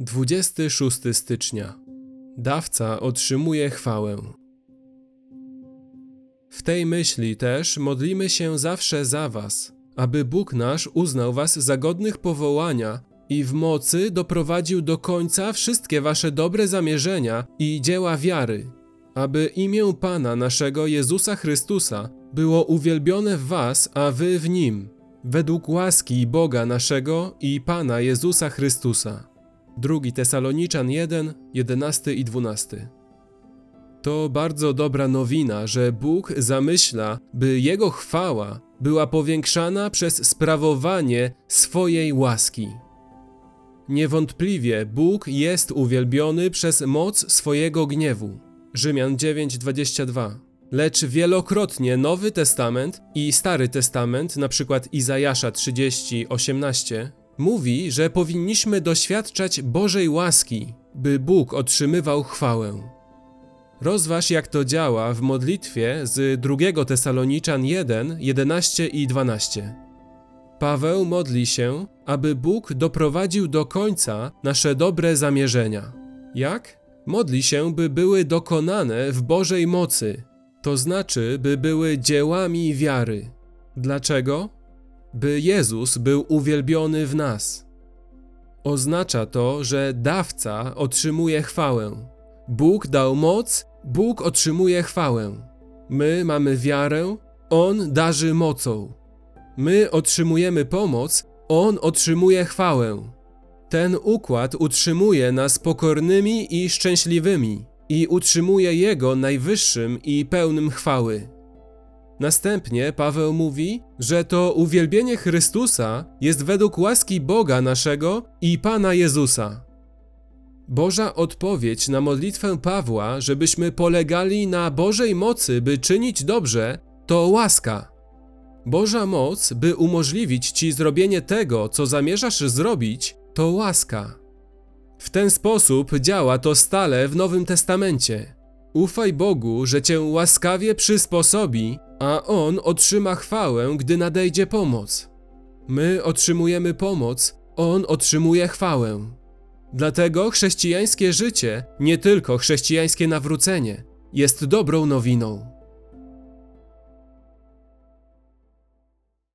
26 stycznia. Dawca otrzymuje chwałę. W tej myśli też modlimy się zawsze za Was, aby Bóg nasz uznał Was za godnych powołania i w mocy doprowadził do końca wszystkie Wasze dobre zamierzenia i dzieła wiary, aby imię Pana naszego Jezusa Chrystusa było uwielbione w Was, a Wy w Nim, według łaski Boga naszego i Pana Jezusa Chrystusa. 2 Tesaloniczan 1, 11 i 12. To bardzo dobra nowina, że Bóg zamyśla, by Jego chwała była powiększana przez sprawowanie swojej łaski. Niewątpliwie Bóg jest uwielbiony przez moc swojego gniewu. Rzymian 9:22. Lecz wielokrotnie Nowy Testament i Stary Testament, np. Izajasza 30:18, mówi, że powinniśmy doświadczać Bożej łaski, by Bóg otrzymywał chwałę. Rozważ, jak to działa w modlitwie z 2 Tesaloniczan 1, 11 i 12. Paweł modli się, aby Bóg doprowadził do końca nasze dobre zamierzenia. Jak? Modli się, by były dokonane w Bożej mocy, to znaczy, by były dziełami wiary. Dlaczego? By Jezus był uwielbiony w nas. Oznacza to, że dawca otrzymuje chwałę. Bóg dał moc, Bóg otrzymuje chwałę. My mamy wiarę, On darzy mocą. My otrzymujemy pomoc, On otrzymuje chwałę. Ten układ utrzymuje nas pokornymi i szczęśliwymi i utrzymuje Jego najwyższym i pełnym chwały. Następnie Paweł mówi, że to uwielbienie Chrystusa jest według łaski Boga naszego i Pana Jezusa. Boża odpowiedź na modlitwę Pawła, żebyśmy polegali na Bożej mocy, by czynić dobrze, to łaska. Boża moc, by umożliwić ci zrobienie tego, co zamierzasz zrobić, to łaska. W ten sposób działa to stale w Nowym Testamencie. Ufaj Bogu, że cię łaskawie przysposobi a On otrzyma chwałę, gdy nadejdzie pomoc. My otrzymujemy pomoc, On otrzymuje chwałę. Dlatego chrześcijańskie życie, nie tylko chrześcijańskie nawrócenie, jest dobrą nowiną.